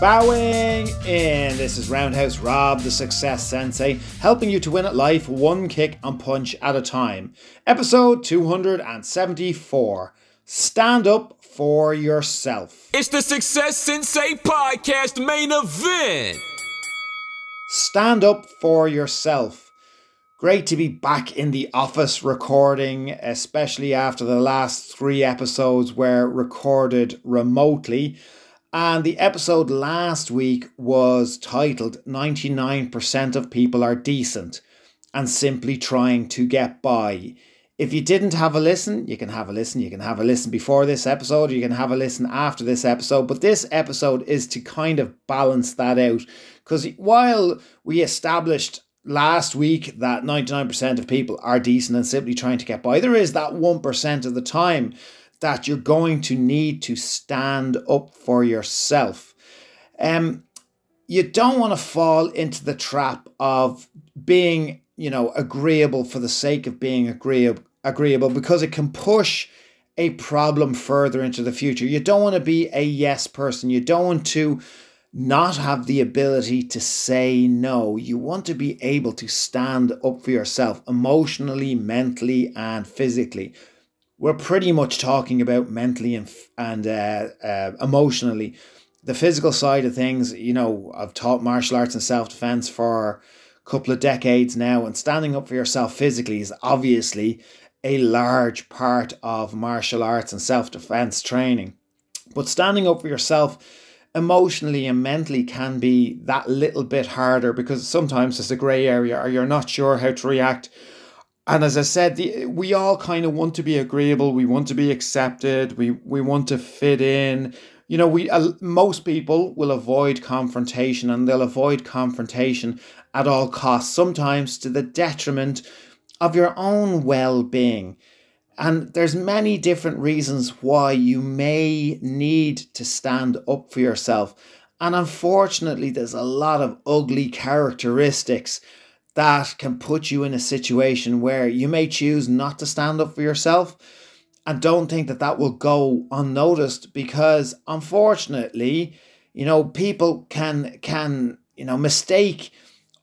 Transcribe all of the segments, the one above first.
Bowing in. This is Roundhouse Rob, the Success Sensei, helping you to win at life one kick and punch at a time. Episode 274 Stand Up for Yourself. It's the Success Sensei Podcast main event. Stand Up for Yourself. Great to be back in the office recording, especially after the last three episodes were recorded remotely. And the episode last week was titled 99% of People Are Decent and Simply Trying to Get By. If you didn't have a listen, you can have a listen. You can have a listen before this episode, you can have a listen after this episode. But this episode is to kind of balance that out. Because while we established last week that 99% of people are decent and simply trying to get by, there is that 1% of the time that you're going to need to stand up for yourself. Um, you don't want to fall into the trap of being, you know, agreeable for the sake of being agreeable, agreeable because it can push a problem further into the future. You don't want to be a yes person. You don't want to not have the ability to say no. You want to be able to stand up for yourself emotionally, mentally, and physically we're pretty much talking about mentally and and uh, uh, emotionally. The physical side of things, you know, I've taught martial arts and self defense for a couple of decades now, and standing up for yourself physically is obviously a large part of martial arts and self defense training. But standing up for yourself emotionally and mentally can be that little bit harder because sometimes it's a grey area or you're not sure how to react and as I said, the, we all kind of want to be agreeable. We want to be accepted. We we want to fit in. You know, we uh, most people will avoid confrontation, and they'll avoid confrontation at all costs. Sometimes to the detriment of your own well-being. And there's many different reasons why you may need to stand up for yourself. And unfortunately, there's a lot of ugly characteristics that can put you in a situation where you may choose not to stand up for yourself and don't think that that will go unnoticed because unfortunately you know people can can you know mistake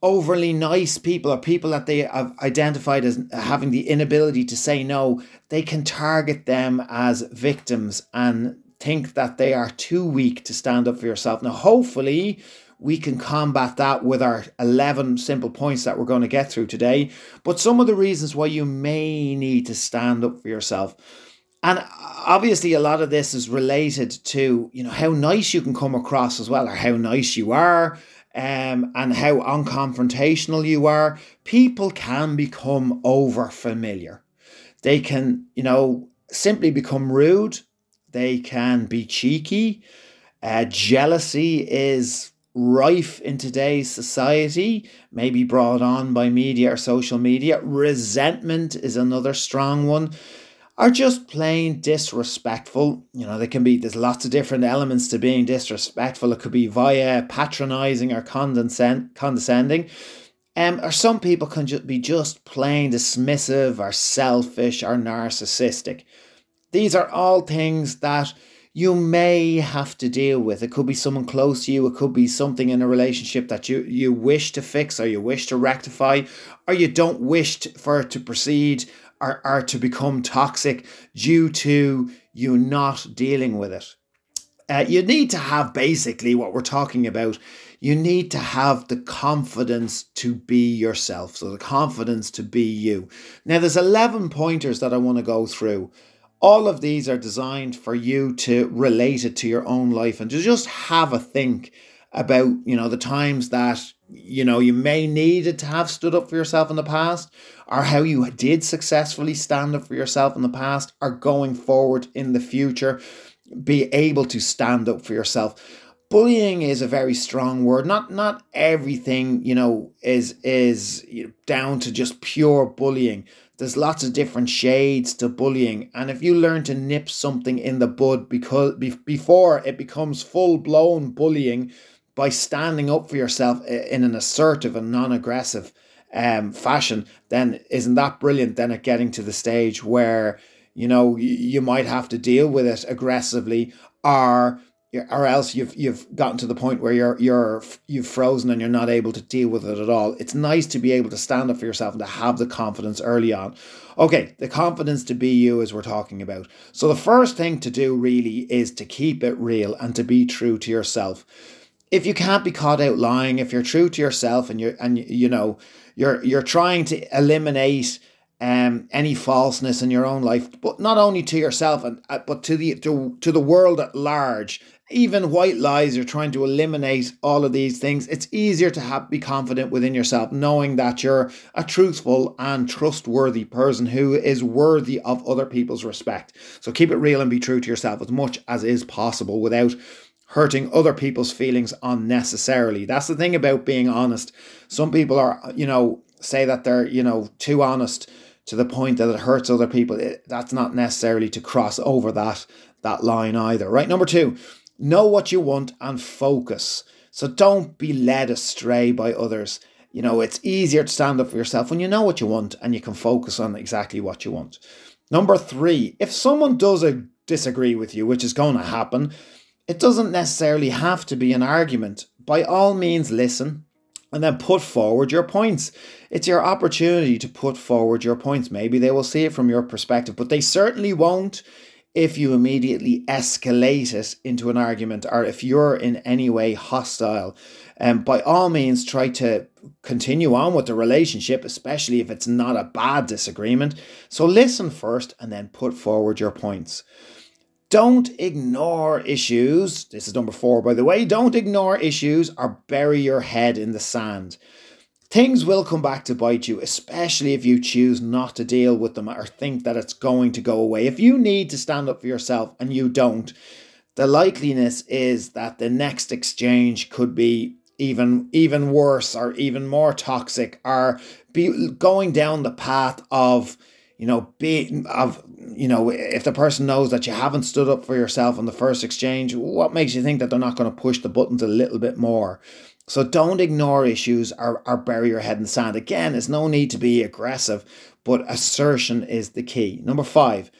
overly nice people or people that they have identified as having the inability to say no they can target them as victims and think that they are too weak to stand up for yourself. Now hopefully we can combat that with our 11 simple points that we're going to get through today. But some of the reasons why you may need to stand up for yourself. And obviously, a lot of this is related to, you know, how nice you can come across as well, or how nice you are, um, and how unconfrontational you are. People can become over familiar. They can, you know, simply become rude. They can be cheeky. Uh, jealousy is rife in today's society, maybe brought on by media or social media. Resentment is another strong one. Are just plain disrespectful. You know, there can be, there's lots of different elements to being disrespectful. It could be via patronizing or condescend, condescending. Um, or some people can just be just plain dismissive or selfish or narcissistic. These are all things that you may have to deal with. It could be someone close to you, it could be something in a relationship that you, you wish to fix or you wish to rectify, or you don't wish to, for it to proceed or, or to become toxic due to you not dealing with it. Uh, you need to have basically what we're talking about. You need to have the confidence to be yourself. So, the confidence to be you. Now, there's 11 pointers that I want to go through all of these are designed for you to relate it to your own life and to just have a think about, you know, the times that, you know, you may needed to have stood up for yourself in the past or how you did successfully stand up for yourself in the past or going forward in the future, be able to stand up for yourself. Bullying is a very strong word. Not not everything you know is is down to just pure bullying. There's lots of different shades to bullying, and if you learn to nip something in the bud because before it becomes full blown bullying by standing up for yourself in an assertive and non aggressive um, fashion, then isn't that brilliant? Then at getting to the stage where you know you might have to deal with it aggressively or or else you've you've gotten to the point where you're you're you've frozen and you're not able to deal with it at all. It's nice to be able to stand up for yourself and to have the confidence early on. Okay, the confidence to be you as we're talking about. So the first thing to do really is to keep it real and to be true to yourself. If you can't be caught out lying, if you're true to yourself and you're and you know you're you're trying to eliminate um, any falseness in your own life, but not only to yourself and uh, but to the to, to the world at large. Even white lies, you're trying to eliminate all of these things. It's easier to have be confident within yourself, knowing that you're a truthful and trustworthy person who is worthy of other people's respect. So keep it real and be true to yourself as much as is possible without hurting other people's feelings unnecessarily. That's the thing about being honest. Some people are, you know, say that they're, you know, too honest to the point that it hurts other people, it, that's not necessarily to cross over that that line either. Right, number two, know what you want and focus. So don't be led astray by others. You know, it's easier to stand up for yourself when you know what you want and you can focus on exactly what you want. Number three, if someone does disagree with you, which is going to happen, it doesn't necessarily have to be an argument. By all means, listen and then put forward your points. It's your opportunity to put forward your points. Maybe they will see it from your perspective, but they certainly won't if you immediately escalate it into an argument or if you're in any way hostile. And um, by all means, try to continue on with the relationship, especially if it's not a bad disagreement. So listen first and then put forward your points. Don't ignore issues. This is number four, by the way. Don't ignore issues or bury your head in the sand. Things will come back to bite you, especially if you choose not to deal with them or think that it's going to go away. If you need to stand up for yourself and you don't, the likeliness is that the next exchange could be even even worse or even more toxic or be going down the path of you know, be of you know, if the person knows that you haven't stood up for yourself on the first exchange, what makes you think that they're not going to push the buttons a little bit more? So don't ignore issues or, or bury your head in sand. Again, there's no need to be aggressive, but assertion is the key. Number five,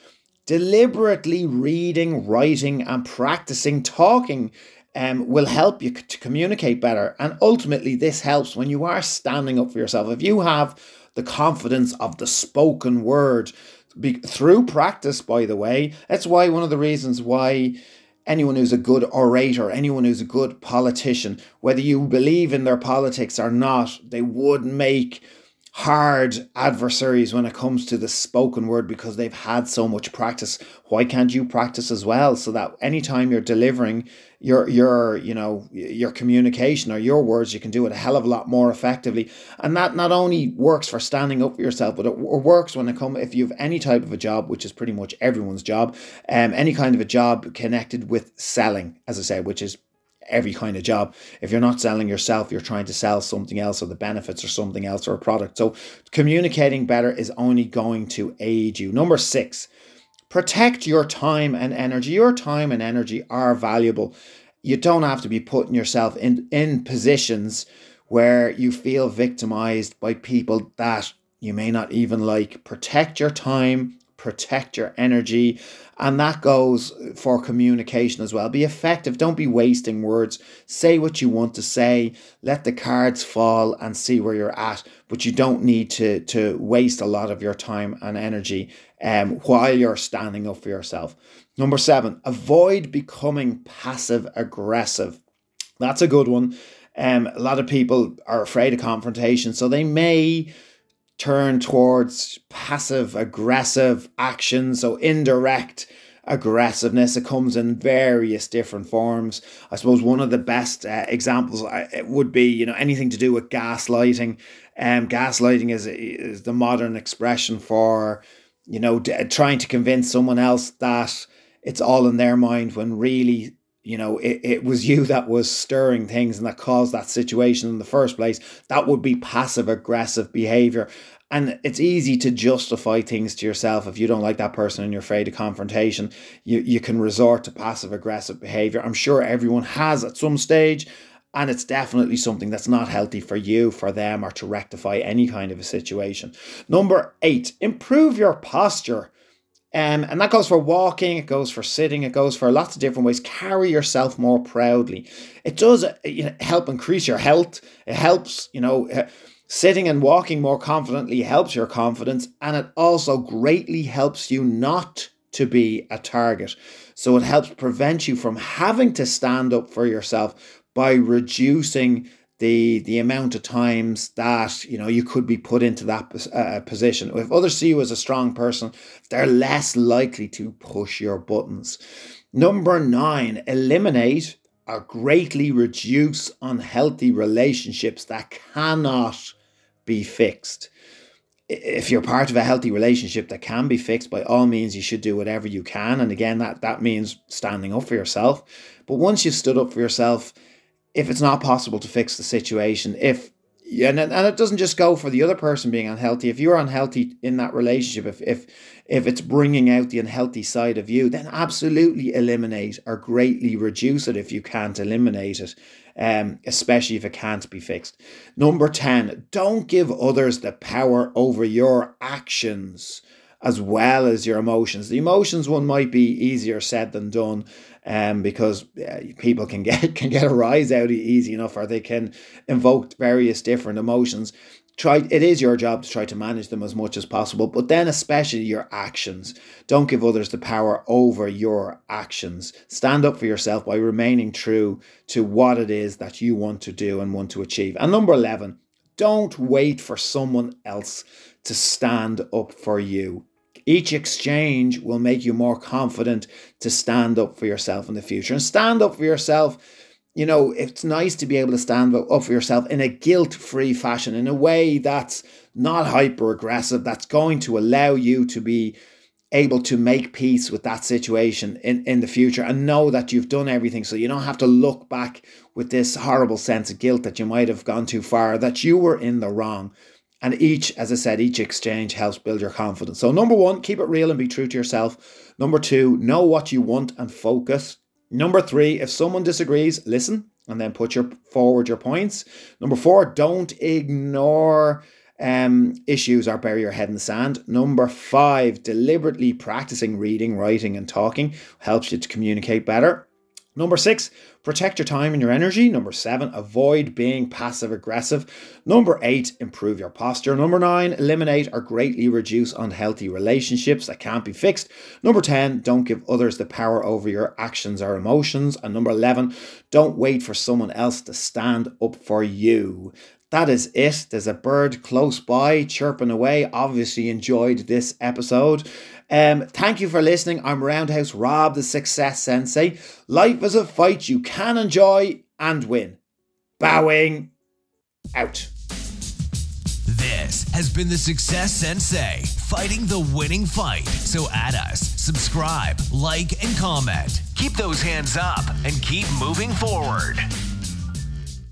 deliberately reading, writing, and practicing talking um, will help you to communicate better. And ultimately, this helps when you are standing up for yourself. If you have the confidence of the spoken word be, through practice, by the way. That's why one of the reasons why anyone who's a good orator, anyone who's a good politician, whether you believe in their politics or not, they would make hard adversaries when it comes to the spoken word because they've had so much practice. Why can't you practice as well so that anytime you're delivering your your you know your communication or your words, you can do it a hell of a lot more effectively. And that not only works for standing up for yourself, but it works when it comes if you have any type of a job, which is pretty much everyone's job, um, any kind of a job connected with selling, as I say, which is every kind of job. If you're not selling yourself, you're trying to sell something else or the benefits or something else or a product. So communicating better is only going to aid you. Number six, protect your time and energy. Your time and energy are valuable. You don't have to be putting yourself in, in positions where you feel victimized by people that you may not even like. Protect your time, protect your energy. And that goes for communication as well. Be effective. Don't be wasting words. Say what you want to say. Let the cards fall and see where you're at. But you don't need to, to waste a lot of your time and energy um, while you're standing up for yourself. Number seven, avoid becoming passive aggressive. That's a good one. Um, a lot of people are afraid of confrontation, so they may turn towards passive aggressive action, so indirect aggressiveness. It comes in various different forms. I suppose one of the best uh, examples uh, would be, you know, anything to do with gaslighting. Um, gaslighting is is the modern expression for, you know, d- trying to convince someone else that it's all in their mind when really you know, it, it was you that was stirring things and that caused that situation in the first place, that would be passive aggressive behavior. And it's easy to justify things to yourself if you don't like that person and you're afraid of confrontation. You, you can resort to passive aggressive behavior. I'm sure everyone has at some stage, and it's definitely something that's not healthy for you, for them, or to rectify any kind of a situation. Number eight, improve your posture. Um, and that goes for walking, it goes for sitting, it goes for lots of different ways. Carry yourself more proudly. It does uh, you know, help increase your health. It helps, you know, uh, sitting and walking more confidently helps your confidence, and it also greatly helps you not to be a target. So it helps prevent you from having to stand up for yourself by reducing the the amount of times that you know you could be put into that uh, position. If others see you as a strong person, they're less likely to push your buttons. Number nine, eliminate or greatly reduce unhealthy relationships that cannot be fixed. If you're part of a healthy relationship that can be fixed, by all means, you should do whatever you can. And again, that, that means standing up for yourself. But once you've stood up for yourself, if it's not possible to fix the situation, if and and it doesn't just go for the other person being unhealthy. If you're unhealthy in that relationship, if if if it's bringing out the unhealthy side of you, then absolutely eliminate or greatly reduce it if you can't eliminate it. Um, especially if it can't be fixed. Number 10, don't give others the power over your actions as well as your emotions. The emotions one might be easier said than done, um, because uh, people can get can get a rise out of easy enough, or they can invoke various different emotions. Try it is your job to try to manage them as much as possible, but then especially your actions. Don't give others the power over your actions. Stand up for yourself by remaining true to what it is that you want to do and want to achieve. And number eleven, don't wait for someone else to stand up for you. Each exchange will make you more confident to stand up for yourself in the future. And stand up for yourself, you know, it's nice to be able to stand up for yourself in a guilt free fashion, in a way that's not hyper aggressive, that's going to allow you to be able to make peace with that situation in, in the future and know that you've done everything so you don't have to look back with this horrible sense of guilt that you might have gone too far, that you were in the wrong. And each, as I said, each exchange helps build your confidence. So, number one, keep it real and be true to yourself. Number two, know what you want and focus. Number three, if someone disagrees, listen and then put your forward your points. Number four, don't ignore um, issues or bury your head in the sand. Number five, deliberately practicing reading, writing, and talking helps you to communicate better. Number six, protect your time and your energy. Number seven, avoid being passive aggressive. Number eight, improve your posture. Number nine, eliminate or greatly reduce unhealthy relationships that can't be fixed. Number 10, don't give others the power over your actions or emotions. And number 11, don't wait for someone else to stand up for you that is it. There's a bird close by chirping away. Obviously, enjoyed this episode. Um, thank you for listening. I'm Roundhouse Rob, the Success Sensei. Life is a fight you can enjoy and win. Bowing out. This has been the Success Sensei, fighting the winning fight. So add us, subscribe, like, and comment. Keep those hands up and keep moving forward.